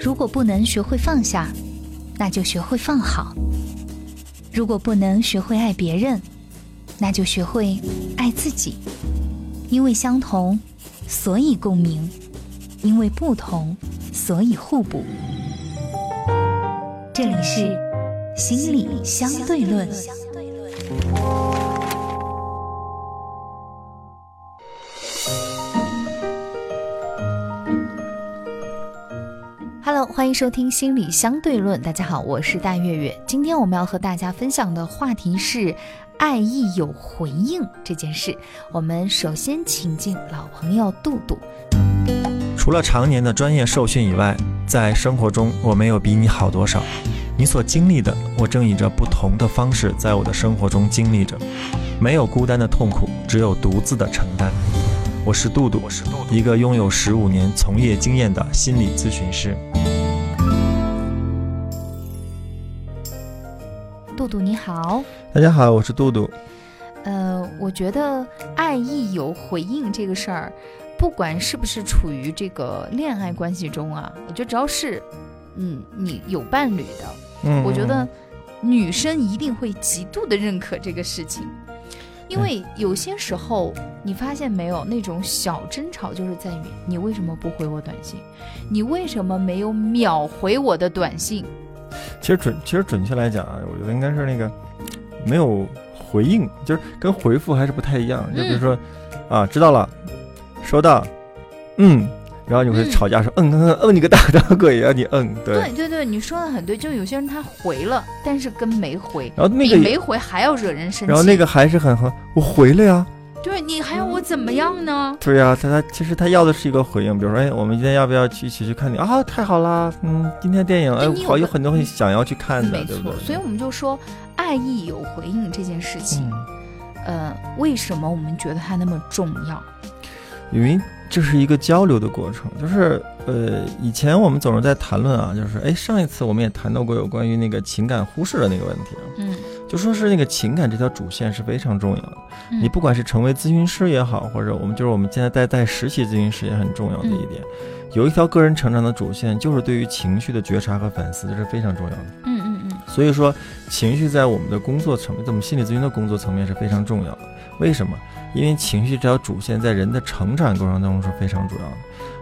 如果不能学会放下，那就学会放好；如果不能学会爱别人，那就学会爱自己。因为相同，所以共鸣；因为不同，所以互补。这里是心理相对论。欢迎收听心理相对论。大家好，我是大月月。今天我们要和大家分享的话题是爱意有回应这件事。我们首先请进老朋友杜杜。除了常年的专业受训以外，在生活中我没有比你好多少。你所经历的，我正以着不同的方式在我的生活中经历着。没有孤单的痛苦，只有独自的承担。我是杜杜，一个拥有十五年从业经验的心理咨询师。杜杜你好，大家好，我是杜杜。呃，我觉得爱意有回应这个事儿，不管是不是处于这个恋爱关系中啊，我觉得只要是，嗯，你有伴侣的，嗯，我觉得女生一定会极度的认可这个事情，因为有些时候你发现没有，那种小争吵就是在于你为什么不回我短信，你为什么没有秒回我的短信？其实准，其实准确来讲啊，我觉得应该是那个没有回应，就是跟回复还是不太一样。就比如说，啊，知道了，收到，嗯，然后你会吵架说，嗯嗯嗯，嗯你个大大鬼呀，你嗯，对，对对对，你说的很对，就有些人他回了，但是跟没回，然后那个没回还要惹人生气。然后那个还是很很，我回了呀，对你还要我怎么样呢？对呀、他他其实他要的是一个回应，比如说，哎，我们今天要不要去一起去看电影啊？太好啦，嗯，今天电影，哎对你，有好有很多很想要去看的，没对不对？，错所以我们就说爱意有回应这件事情，嗯，呃，为什么我们觉得它那么重要？因为这是一个交流的过程，就是呃，以前我们总是在谈论啊，就是哎，上一次我们也谈到过有关于那个情感忽视的那个问题啊，嗯，就说是那个情感这条主线是非常重要的。嗯你不管是成为咨询师也好，或者我们就是我们现在在在实习咨询师也很重要的一点，有一条个人成长的主线，就是对于情绪的觉察和反思，这是非常重要的。嗯嗯嗯所以说，情绪在我们的工作层面，在我们心理咨询的工作层面是非常重要的。为什么？因为情绪这条主线在人的成长过程当中是非常重要的。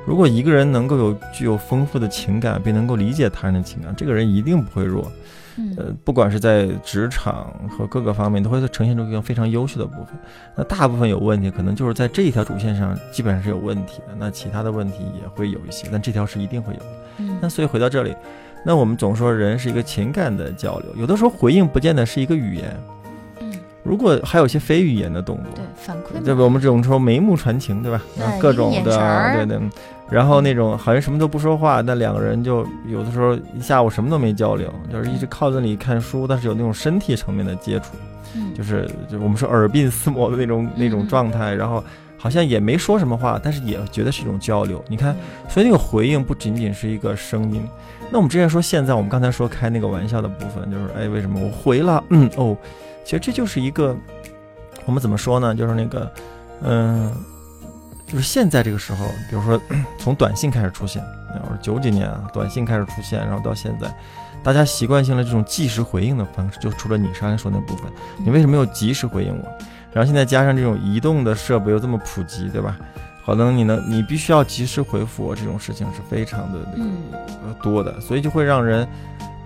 如果一个人能够有具有丰富的情感，并能够理解他人的情感，这个人一定不会弱。嗯呃，不管是在职场和各个方面，都会呈现出一个非常优秀的部分。那大部分有问题，可能就是在这一条主线上基本上是有问题的。那其他的问题也会有一些，但这条是一定会有的。嗯那嗯所以回到这里，那我们总说人是一个情感的交流，有的时候回应不见得是一个语言，嗯，如果还有一些非语言的动作，对，反馈对吧？我们这种说眉目传情，对吧？各种的，对对。然后那种好像什么都不说话，那两个人就有的时候一下午什么都没交流，就是一直靠在那里看书，但是有那种身体层面的接触，嗯就是就我们说耳鬓厮磨的那种那种状态，然后好像也没说什么话，但是也觉得是一种交流。你看，所以那个回应不仅仅是一个声音。那我们之前说，现在我们刚才说开那个玩笑的部分，就是哎，为什么我回了？嗯 哦，其实这就是一个我们怎么说呢？就是那个嗯、就是现在这个时候，比如说 从短信开始出现，然后九几年啊，短信开始出现，然后到现在。大家习惯性的这种即时回应的方式，就除了你刚才说那部分，你为什么没有及时回应我？然后现在加上这种移动的设备又这么普及，对吧？可能你能，你必须要及时回复我，这种事情是非常的那个多的，所以就会让人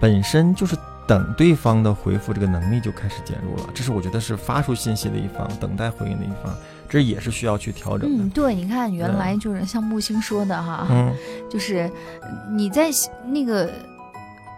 本身就是等对方的回复这个能力就开始减弱了。这是我觉得是发出信息的一方，等待回应的一方，这也是需要去调整的。嗯，对，你看，原来就是像木星说的哈，嗯就是你在那个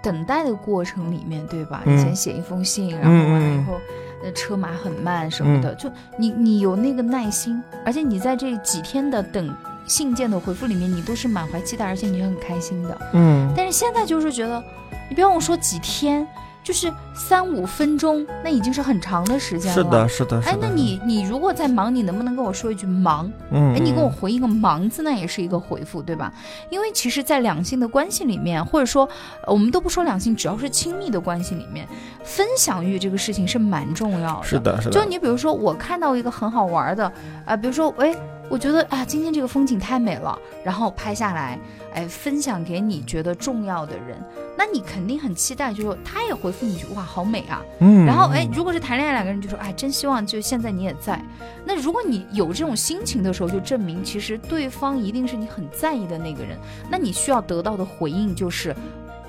等待的过程里面，对吧？嗯以前写一封信，然后完了以嗯后，那车马很慢什么的，就你你有那个耐心，而且你在这几天的等信件的回复里面，你都是满怀期待，而且你很开心的。嗯，但是现在就是觉得，你不要我说几天，就是三五分钟，那已经是很长的时间了。是的，。是的，是哎。，那你你如果在忙，你能不能跟我说一句忙？嗯，哎，你给我嗯回一个“忙”字，那也是一个回复，对吧？因为其实，在两性的关系里面，或者说，呃我们都不说两性，只要是亲密的关系里面，分享欲这个事情是蛮重要的。是的，是的，就你比如说，我看到一个很好玩的，啊、比如说，哎，我觉得啊，今天这个风景太美了，然后拍下来，哎，分享给你觉得重要的人，那你肯定很期待，就说他也回复你一句哇，好美啊。嗯，然后哎，如果是谈恋爱两个人就说哎，真希望就现在你也在。那如果你有这种心情的时候，就证明其实对方一定是你很在意的那个人。那你需要得到的回应就是。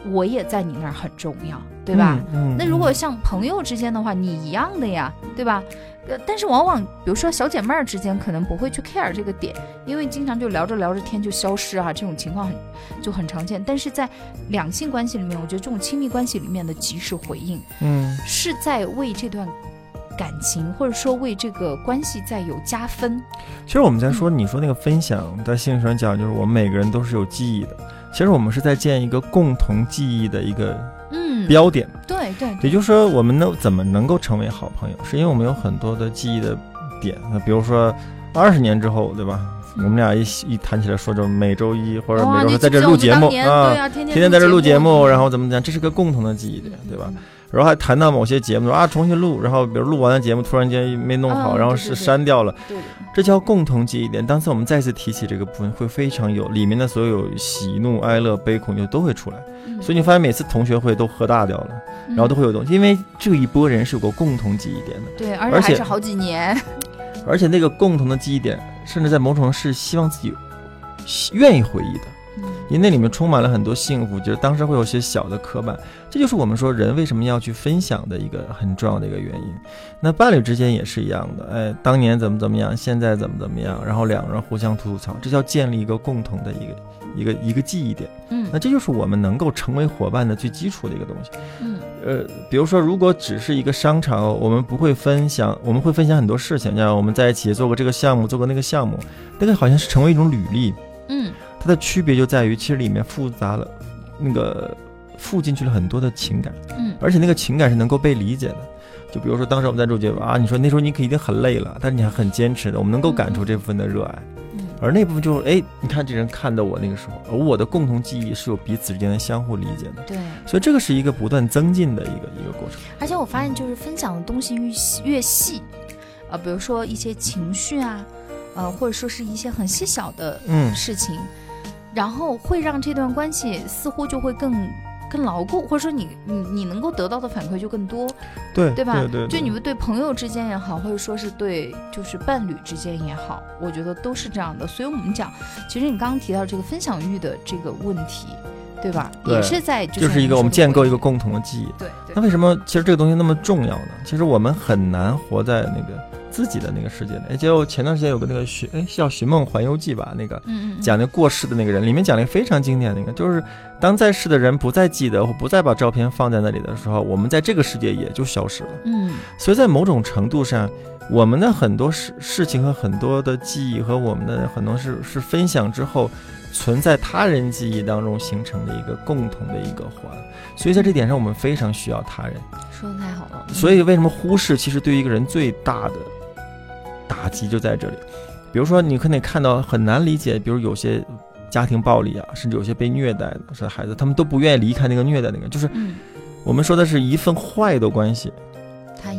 我也在你那儿很重要，对吧？嗯那如果像朋友之间的话，你一样的呀，对吧？呃，但是往往比如说小姐妹儿之间，可能不会去 care 这个点，因为经常就聊着聊着天就消失啊，这种情况很就很常见。但是在两性关系里面，我觉得这种亲密关系里面的及时回应，嗯，是在为这段感情或者说为这个关系在有加分。其实我们在说，你说那个分享，在心理上讲，就是我们每个人都是有记忆的。其实我们是在建一个共同记忆的一个嗯标点，对对，也就是说，我们能怎么能够成为好朋友，是因为我们有很多的记忆的点。那比如说，二十年之后，对吧？我们俩一一谈起来说，就每周一或者每周在这录节目啊，天天在这录节目，然后怎么讲，这是个共同的记忆点，对吧？然后还谈到某些节目啊，重新录，然后比如录完了节目，突然间没弄好，然后是删掉了，对这叫共同记忆点。当次我们再次提起这个部分，会非常有里面的所有喜怒哀乐悲恐就都会出来。所以你发现每次同学会都喝大掉了，然后都会有东西，因为这一波人是有个共同记忆点的。对，而且还是好几年。而且那个共同的记忆点，甚至在某种是希望自己愿意回忆的。因为那里面充满了很多幸福，就是当时会有些小的磕绊，这就是我们说人为什么要去分享的一个很重要的一个原因。那伴侣之间也是一样的，哎，当年怎么怎么样，现在怎么怎么样，然后两个人互相吐吐槽，这叫建立一个共同的一个一个一个记忆点。嗯，那这就是我们能够成为伙伴的最基础的一个东西。嗯，呃，比如说，如果只是一个商场，我们不会分享，我们会分享很多事情，像我们在一起做过这个项目，做过那个项目，那个好像是成为一种履历。嗯。它的区别就在于，其实里面复杂了，那个附进去了很多的情感，嗯，而且那个情感是能够被理解的。就比如说，当时我们在录节目啊，你说那时候你可已经很累了，但是你还很坚持的，我们能够感触这部分的热爱，嗯，而那部分就是，哎，你看这人看到我那个时候，而我的共同记忆是有彼此之间的相互理解的，对，所以这个是一个不断增进的一个一个过程。而且我发现，就是分享的东西越细越细，啊，比如说一些情绪啊，呃，或者说是一些很细小的嗯事情。然后会让这段关系似乎就会更更牢固，或者说你你你能够得到的反馈就更多，对对吧？对，就你们对朋友之间也好，或者说是对就是伴侣之间也好，我觉得都是这样的。所以我们讲，其实你刚刚提到这个分享欲的这个问题，对吧？也是在就是一个我们建构一个共同的记忆。对，那为什么其实这个东西那么重要呢？其实我们很难活在那个。自己的那个世界里，哎，就前段时间有个那个寻，哎，叫《寻梦环游记》吧，那个，嗯嗯，讲那过世的那个人，里面讲了一个非常经典的一个，就是当在世的人不再记得或不再把照片放在那里的时候，我们在这个世界也就消失了。嗯，所以在某种程度上，我们的很多事事情和很多的记忆和我们的很多事是分享之后，存在他人记忆当中形成的一个共同的一个环。所以在这点上，我们非常需要他人。说的太好了。所以为什么忽视，其实对于一个人最大的。打击就在这里，比如说你可能看到很难理解，比如有些家庭暴力啊，甚至有些被虐待的是孩子，他们都不愿意离开那个虐待那个，就是我们说的是一份坏的关系。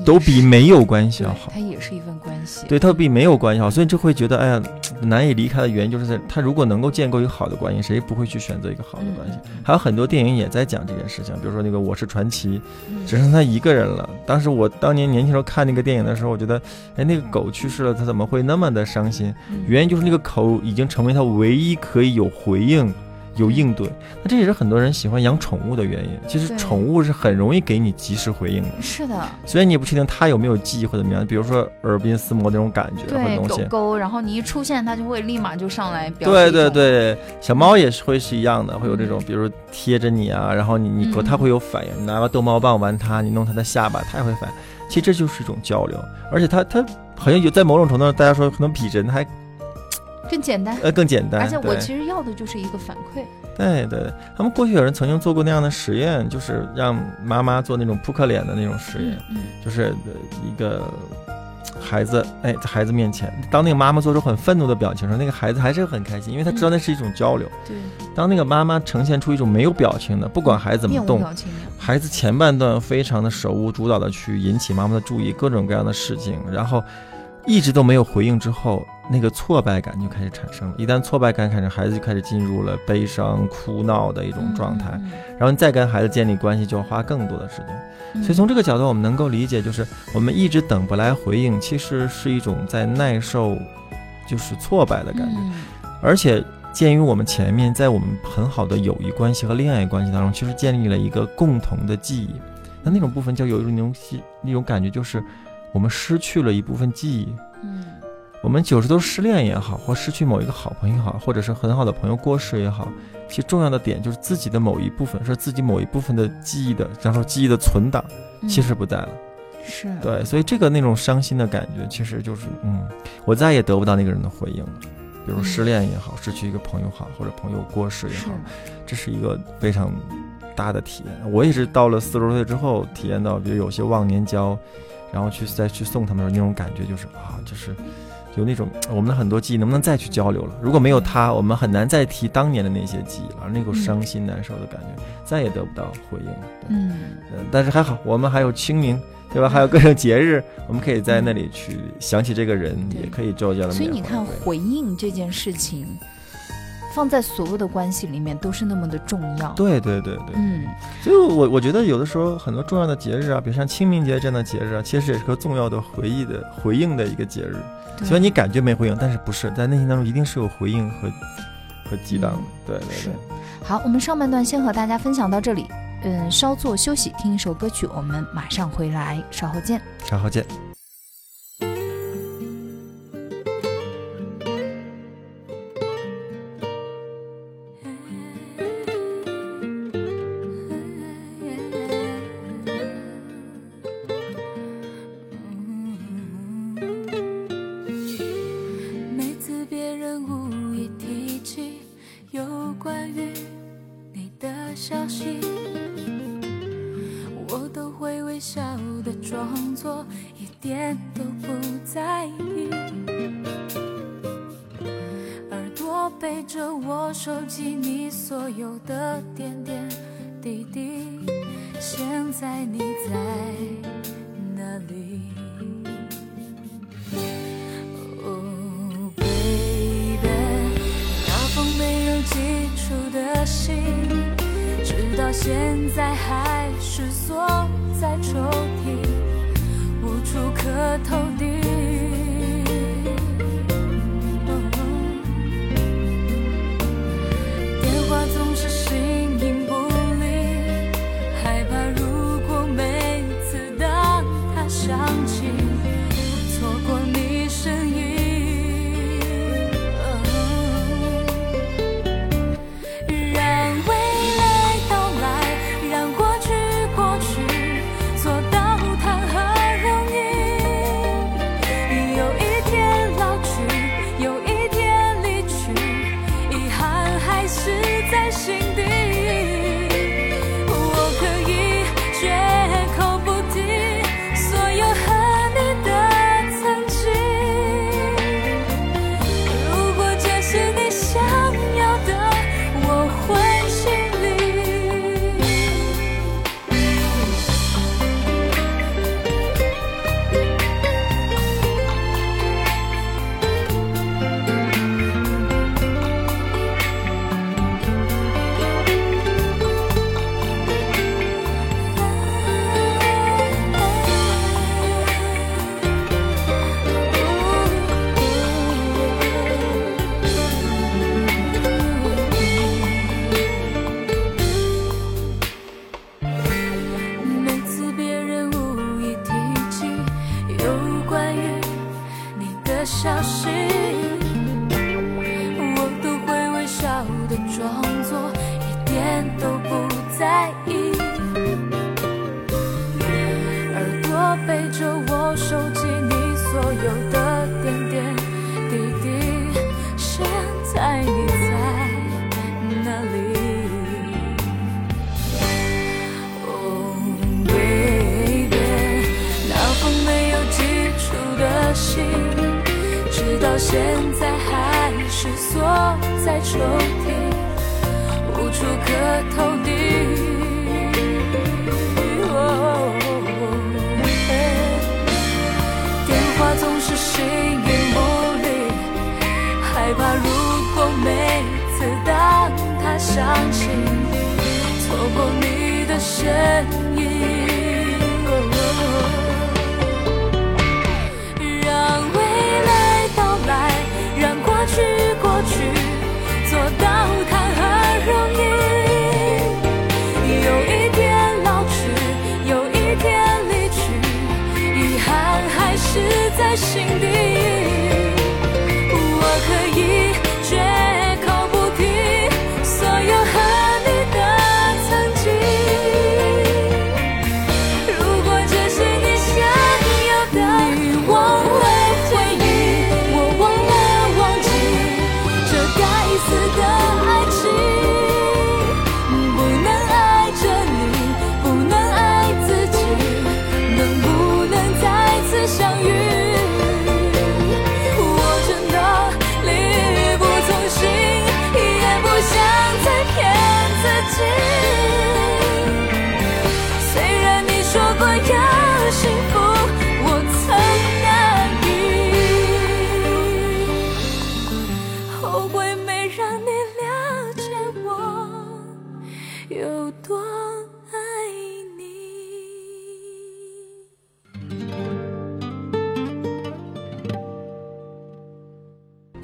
都比没有关系要好，它也是一份关系，对，它比没有关系好，所以就会觉得，哎呀，难以离开的原因就是在他如果能够建构一个好的关系，谁不会去选择一个好的关系？还有很多电影也在讲这件事情，比如说那个《我是传奇》，只剩他一个人了。当时我当年年轻时候看那个电影的时候，我觉得，哎，那个狗去世了，他怎么会那么的伤心？原因就是那个口已经成为他唯一可以有回应。有应对，那这也是很多人喜欢养宠物的原因。其实宠物是很容易给你及时回应的。是的，虽然你也不确定它有没有记忆或者怎么样，比如说耳鬓厮磨那种感觉或者东西。狗狗，然后你一出现，它就会立马就上来表对对对，小猫也是会是一样的，会有这种，比如贴着你啊，然后你你它会有反应。你拿个逗猫棒玩它，你弄它的下巴，它也会反应。其实这就是一种交流，而且它它好像有在某种程度上，大家说可能比人还。更简单，呃，更简单。而且我其实要的就是一个反馈。对对，他们过去有人曾经做过那样的实验，就是让妈妈做那种扑克脸的那种实验，就是一个孩子，哎，在孩子面前，当那个妈妈做出很愤怒的表情时，那个孩子还是很开心，因为他知道那是一种交流。对。当那个妈妈呈现出一种没有表情的，不管孩子怎么动，孩子前半段非常的手舞足蹈的去引起妈妈的注意，各种各样的事情，然后一直都没有回应之后。那个挫败感就开始产生了。一旦挫败感产生，孩子就开始进入了悲伤、哭闹的一种状态。然后你再跟孩子建立关系，就要花更多的时间。所以从这个角度，我们能够理解，就是我们一直等不来回应，其实是一种在耐受，就是挫败的感觉。而且鉴于我们前面在我们很好的友谊关系和恋爱关系当中，其实建立了一个共同的记忆，那那种部分就有一种那种那种感觉，就是我们失去了一部分记忆。嗯。我们九十都失恋也好，或失去某一个好朋友也好，或者是很好的朋友过世也好，其实重要的点就是自己的某一部分，是自己某一部分的记忆的，然后记忆的存档，其实不在了。是对，所以这个那种伤心的感觉，其实就是，嗯，我再也得不到那个人的回应了。比如失恋也好，失去一个朋友好，或者朋友过世也好，这是一个非常大的体验。我也是到了四十多岁之后，体验到，比如有些忘年交，然后去再去送他们的时候，那种感觉就是啊，就是。有那种我们的很多记忆能不能再去交流了？如果没有他，我们很难再提当年的那些记忆了，那股伤心难受的感觉再也得不到回应了。嗯，但是还好，我们还有清明，对吧？还有各种节日，我们可以在那里去想起这个人，也可以做这样的。所以你看，回应这件事情。放在所有的关系里面都是那么的重要。对对对对，嗯，所以我我觉得有的时候很多重要的节日啊，比如像清明节这样的节日啊，其实也是个重要的回忆的回应的一个节日。虽然你感觉没回应，但是不是在内心当中一定是有回应和和激荡的。对对对。好，我们上半段先和大家分享到这里，嗯，稍作休息，听一首歌曲，我们马上回来，稍后见。稍后见。着我收集你所有的点点滴滴，现在你在哪里？oh baby，那封没有寄出的信，直到现在还是锁在抽屉，无处可投递。身影。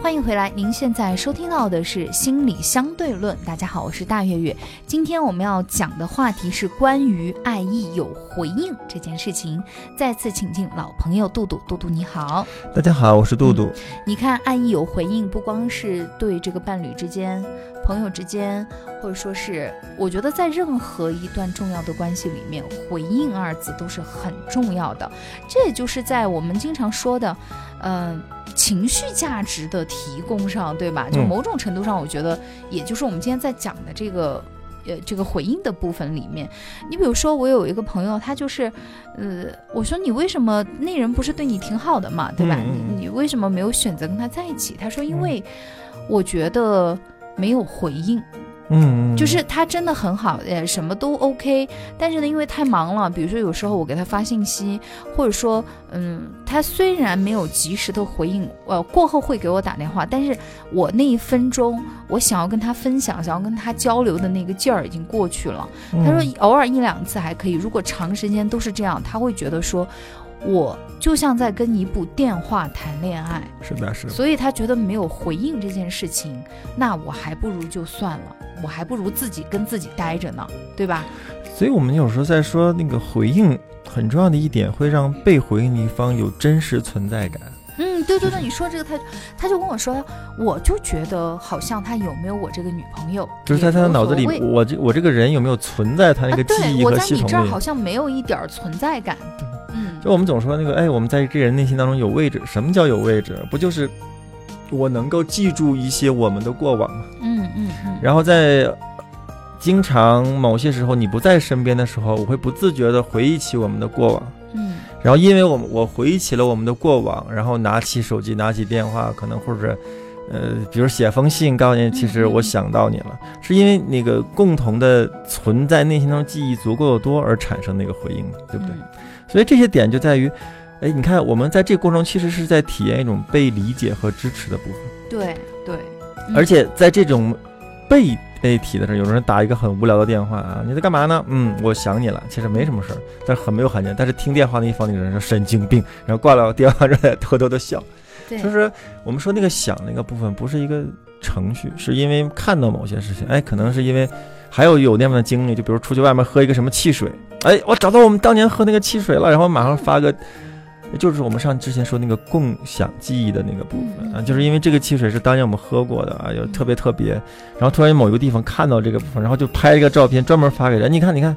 欢迎回来，您现在收听到的是《心理相对论》。大家好，我是大月月。今天我们要讲的话题是关于爱意有回应这件事情。再次请进老朋友杜杜，杜杜你好。大家好，我是杜杜。你看，爱意有回应，不光是对这个伴侣之间、朋友之间，或者说是，我觉得在任何一段重要的关系里面，回应二字都是很重要的。这也就是在我们经常说的，嗯。情绪价值的提供上，对吧？就某种程度上，我觉得，也就是我们今天在讲的这个，呃，这个回应的部分里面，你比如说，我有一个朋友，他就是，呃，我说你为什么那人不是对你挺好的嘛，对吧？你你为什么没有选择跟他在一起？他说，因为我觉得没有回应。嗯，嗯就是他真的很好，呃，什么都 OK，但是呢，因为太忙了，比如说有时候我给他发信息，或者说，嗯，他虽然没有及时的回应，呃，过后会给我打电话，但是我那一分钟，我想要跟他分享，想要跟他交流的那个劲儿已经过去了。他说偶尔一两次还可以，如果长时间都是这样，他会觉得说。我就像在跟一部电话谈恋爱，是的，是的。所以他觉得没有回应这件事情，那我还不如就算了，我还不如自己跟自己待着呢，对吧？所以我们有时候在说那个回应很重要的一点，会让被回应的一方有真实存在感。嗯，对对对，你说这个，他他就跟我说，我就觉得好像他有没有我这个女朋友，就是在他的脑子里，我这我这个人有没有存在他那个记忆和系统里？我在你这儿好像没有一点存在感。就我们总说那个，哎，我们在这人内心当中有位置。什么叫有位置？不就是我能够记住一些我们的过往吗？嗯嗯嗯。然后在经常某些时候你不在身边的时候，我会不自觉的回忆起我们的过往。嗯。然后因为我们我回忆起了我们的过往，然后拿起手机，拿起电话，可能或者呃，比如写封信告诉你，其实我想到你了，是因为那个共同的存在内心当中记忆足够的多而产生那个回应，对不对？所以这些点就在于，哎，你看，我们在这个过程中其实是在体验一种被理解和支持的部分。对对，而且在这种被被提的时候，有人打一个很无聊的电话啊，你在干嘛呢？嗯，我想你了。其实没什么事儿，但是很没有罕见。但是听电话那一方那个人说神经病，然后挂了电话之后偷偷的笑。就是我们说那个想那个部分不是一个程序，是因为看到某些事情，哎，可能是因为。还有有那样的经历，就比如出去外面喝一个什么汽水，哎，我找到我们当年喝那个汽水了，然后马上发个，就是我们上之前说那个共享记忆的那个部分啊，就是因为这个汽水是当年我们喝过的啊，有特别特别，然后突然某一个地方看到这个部分，然后就拍一个照片专门发给人，你看，你看。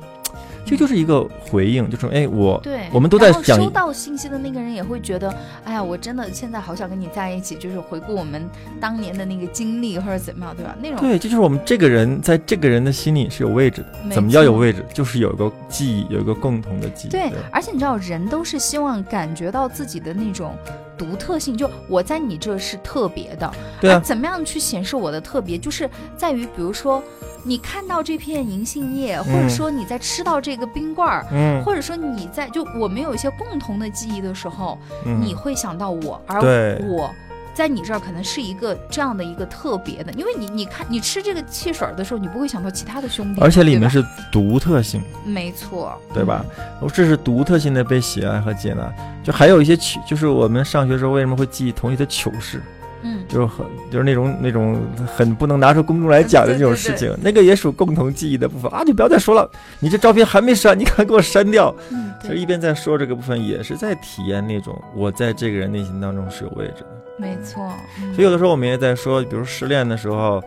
这就是一个回应，就是哎，我对，我们都在讲。收到信息的那个人也会觉得，哎呀，我真的现在好想跟你在一起，就是回顾我们当年的那个经历或者怎么样，对吧？那种对，这就是我们这个人在这个人的心里是有位置的。怎么叫有位置？就是有一个记忆，有一个共同的记忆。对，而且你知道，人都是希望感觉到自己的那种独特性，就我在你这是特别的。对啊。怎么样去显示我的特别？就是在于，比如说。你看到这片银杏叶，或者说你在吃到这个冰棍儿，嗯，或者说你在就我们有一些共同的记忆的时候，你会想到我，而我在你这儿可能是一个这样的一个特别的，因为你你看你吃这个汽水的时候，你不会想到其他的兄弟，而且里面是独特性，没错，对吧？这是独特性的被喜爱和接纳。就还有一些糗，就是我们上学时候为什么会记忆同学的糗事，嗯？就是很就是那种那种很不能拿出公众来讲的这种事情，那个也属共同记忆的部分啊！你不要再说了，你这照片还没删，你赶快给我删掉。嗯，其实，一边在说这个部分，也是在体验那种我在这个人内心当中是有位置的。没错。嗯所以有的时候我们也在说，比如失恋的时候，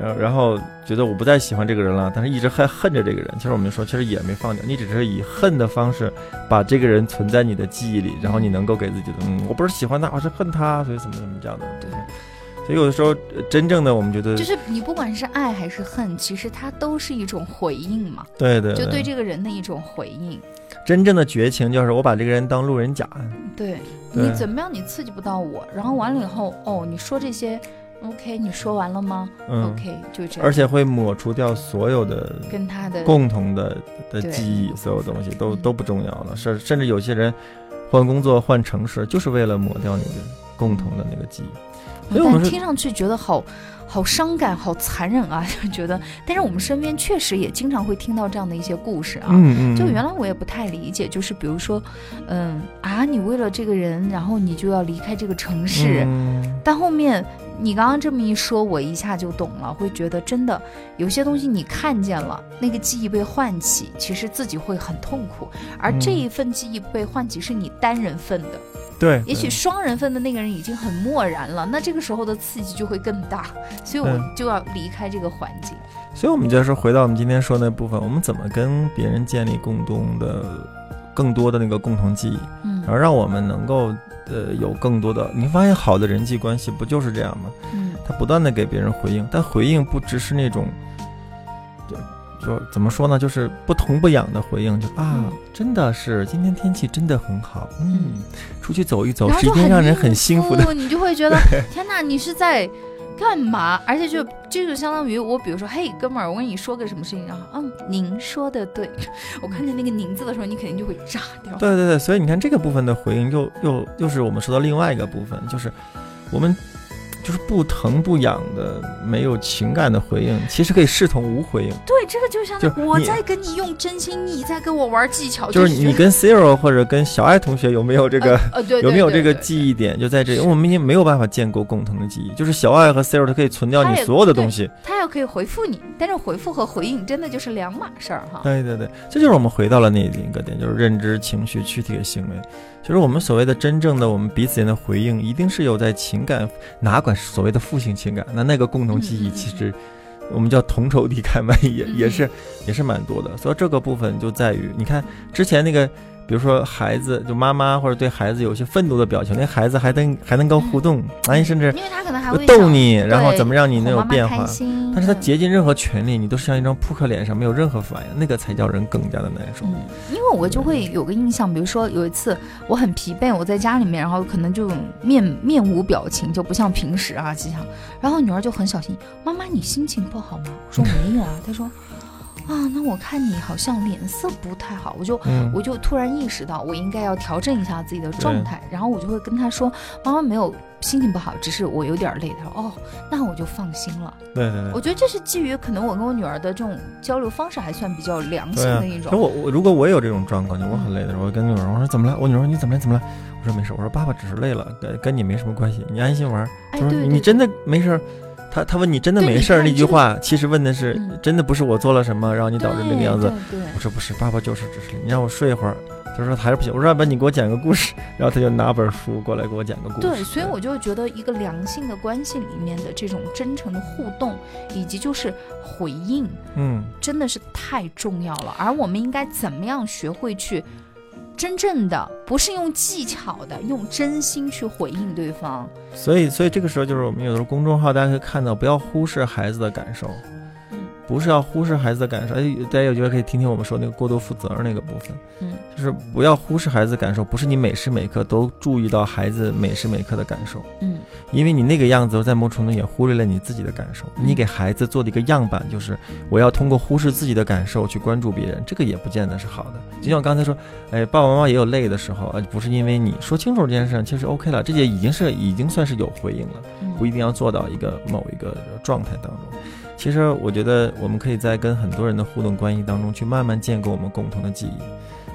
然后然后觉得我不再喜欢这个人了，但是一直还恨着这个人。其实我们说，其实也没放掉，你只是以恨的方式把这个人存在你的记忆里，然后你能够给自己的，嗯，我不是喜欢他，我是恨他，所以怎么怎么这样的。对所以有的时候，呃真正的我们觉得，就是你不管是爱还是恨，其实它都是一种回应嘛，对对就对这个人的一种回应。真正的绝情就是我把这个人当路人甲。对对你怎么样，你刺激不到我，然后完了以后，哦，你说这些，OK，你说完了吗、嗯 o k 就这样。而且会抹除掉所有的跟他的共同的的记忆，所有东西都嗯都不重要了。甚甚至有些人换工作、换城市，就是为了抹掉你的共同的那个记忆。所以我们是但听上去觉得好好伤感、好残忍啊，就觉得。但是我们身边确实也经常会听到这样的一些故事啊。嗯嗯，就原来我也不太理解，就是比如说，嗯啊，你为了这个人，然后你就要离开这个城市，嗯但后面你刚刚这么一说，我一下就懂了，会觉得真的有些东西你看见了，那个记忆被唤起，其实自己会很痛苦，而这嗯一份记忆被唤起是你单人份的，对，也许双人份的那个人已经很漠然了，那这个时候的刺激就会更大，所以我嗯。就要离开这个环境。所以我们就是回到我们今天说那部分，我们怎么跟别人建立共同的、更多的那个共同记忆，嗯。然后让我们能够呃有更多的，你发现好的人际关系不就是这样吗？嗯。他不断的给别人回应，但回应不只是那种，就就怎么说呢，就是不疼不痒的回应，就啊，嗯。真的是今天天气真的很好，嗯，嗯。出去走一走是一件让人很幸福的，付你就会觉得 天哪，你是在干嘛？而且就这就相当于我，比如说，嘿，哥们儿，我跟你说个什么事情，然后嗯，您说的对，我看见那个“您”字的时候，你肯定就会炸掉。对对对，所以你看这个部分的回应又又又是我们说到另外一个部分，就是我们就是不疼不痒的、没有情感的回应，其实可以视同无回应。对，这个就像就我在跟你用真心，你在跟我玩技巧，就是你跟 Zero 或者跟小爱同学有没有这个？呃，对有没有这个？记忆点？就在这里，我们已经没有办法建构共同的记忆。就是小爱和 Zero，它可以存掉你所有的东西。他也可以回复你，但是回复和回应真的就是两码事儿哈。对对对，这就是我们回到了那一个点，就是认知、情绪、躯体的行为。就是我们所谓的真正的我们彼此间的回应，一定是有在情感，哪管是所谓的父性情感，那那个共同记忆其实我们叫同仇敌忾 嘛，也嗯也是也是蛮多的。所以这个部分就在于，你看之前那个。比如说孩子，就妈妈或者对孩子有些愤怒的表情，那孩子还能还能够互动，哎，甚至因为他可能还会逗你，然后怎么让你能有变化但是他嗯竭尽任何全力，你都是像一张扑克脸上没有任何反应，那个才叫人更加的难受。嗯，因为我就会有个印象，比如说有一次我很疲惫，我在家里面，然后可能就面面无表情，就不像平时啊吉祥。然后女儿就很小心，妈妈你心情不好吗？我说没有啊。她说啊，那我看你好像脸色不太好，我就嗯，我就突然意识到，我应该要调整一下自己的状态，然后我就会跟他说，妈妈没有心情不好，只是我有点累。他说哦，那我就放心了。对对对我。觉得这是基于可能我跟我女儿的这种交流方式还算比较良性的一，种。可我我如果我有这种状况，就我很累的时候，我跟女儿我说怎么了？我女儿说你怎么了？怎么了？我说没事，我说爸爸只是累了，跟跟你没什么关系，你安心玩儿。哎，对对对你真的没事儿？他他问你真的没事儿那句话，其实问的是嗯真的不是我做了什么让你导致那个样子。我说不是，爸爸就是只是你让我睡一会儿。他说还是不行。我说要不然你给我讲个故事，然后他就拿本书过来给我讲个故事。对，所以我就觉得一个良性的关系里面的这种真诚的互动，以及就是回应，嗯，真的是太重要了。而我们应该怎么样学会去真正的，不是用技巧的，用真心去回应对方。所以所以这个时候就是我们有的时候公众号大家可以看到，不要忽视孩子的感受。嗯不是要忽视孩子的感受。哎，大家有机会可以听听我们说那个过度负责任那个部分，嗯，就是不要忽视孩子的感受，不是你每时每刻都注意到孩子每时每刻的感受，嗯，因为你那个样子在某种程度也忽略了你自己的感受。你给孩子做的一个样板就是我要通过忽视自己的感受去关注别人，这个也不见得是好的。就像我刚才说，哎，爸爸妈妈也有累的时候，呃，不是因为你说清楚这件事，其实 OK 了，这也已经是已经算是有回应了，不一定要做到一个某一个状态当中。其实我觉得我们可以在跟很多人的互动关系当中去慢慢建构我们共同的记忆，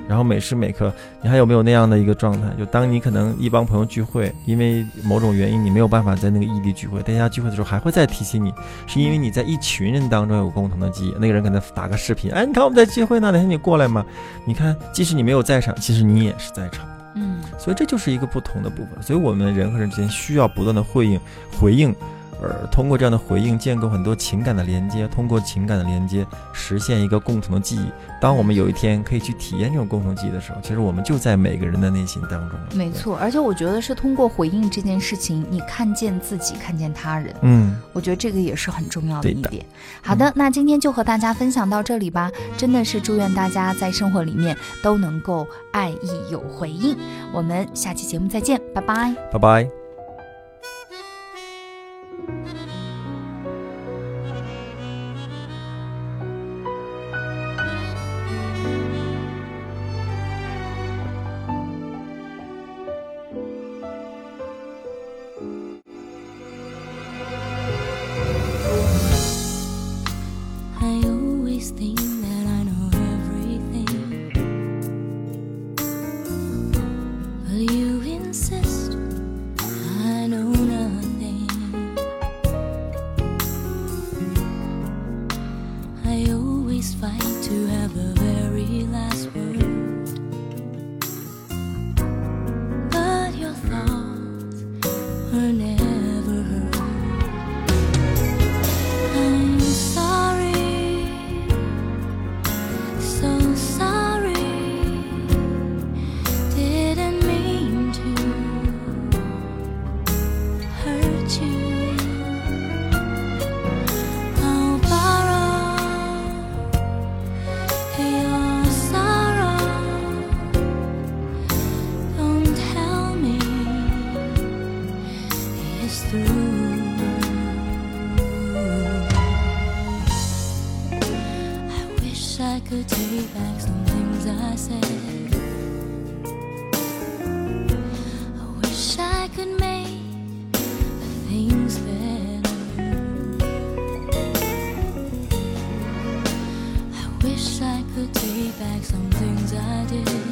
然后每时每刻，你还有没有那样的一个状态？就当你可能一帮朋友聚会，因为某种原因你没有办法在那个异地聚会，大家聚会的时候还会再提起你，是因为你在一群人当中有共同的记忆。那个人可能打个视频，哎，你看我们在聚会呢，哪天你过来嘛？你看，即使你没有在场，其实你也是在场。嗯，所以这就是一个不同的部分。所以我们人和人之间需要不断的回应，回应。而通过这样的回应，建构很多情感的连接，通过情感的连接，实现一个共同的记忆。当我们有一天可以去体验这种共同记忆的时候，其实我们就在每个人的内心当中。没错，而且我觉得是通过回应这件事情，你看见自己，看见他人。嗯，我觉得这个也是很重要的一对点。好的，那今天就和大家分享到这里吧。真的是祝愿大家在生活里面都能够爱意有回应。我们下期节目再见，拜拜。拜拜。things could take back some things I said. I wish I could make things better. I wish I could take back some things I did.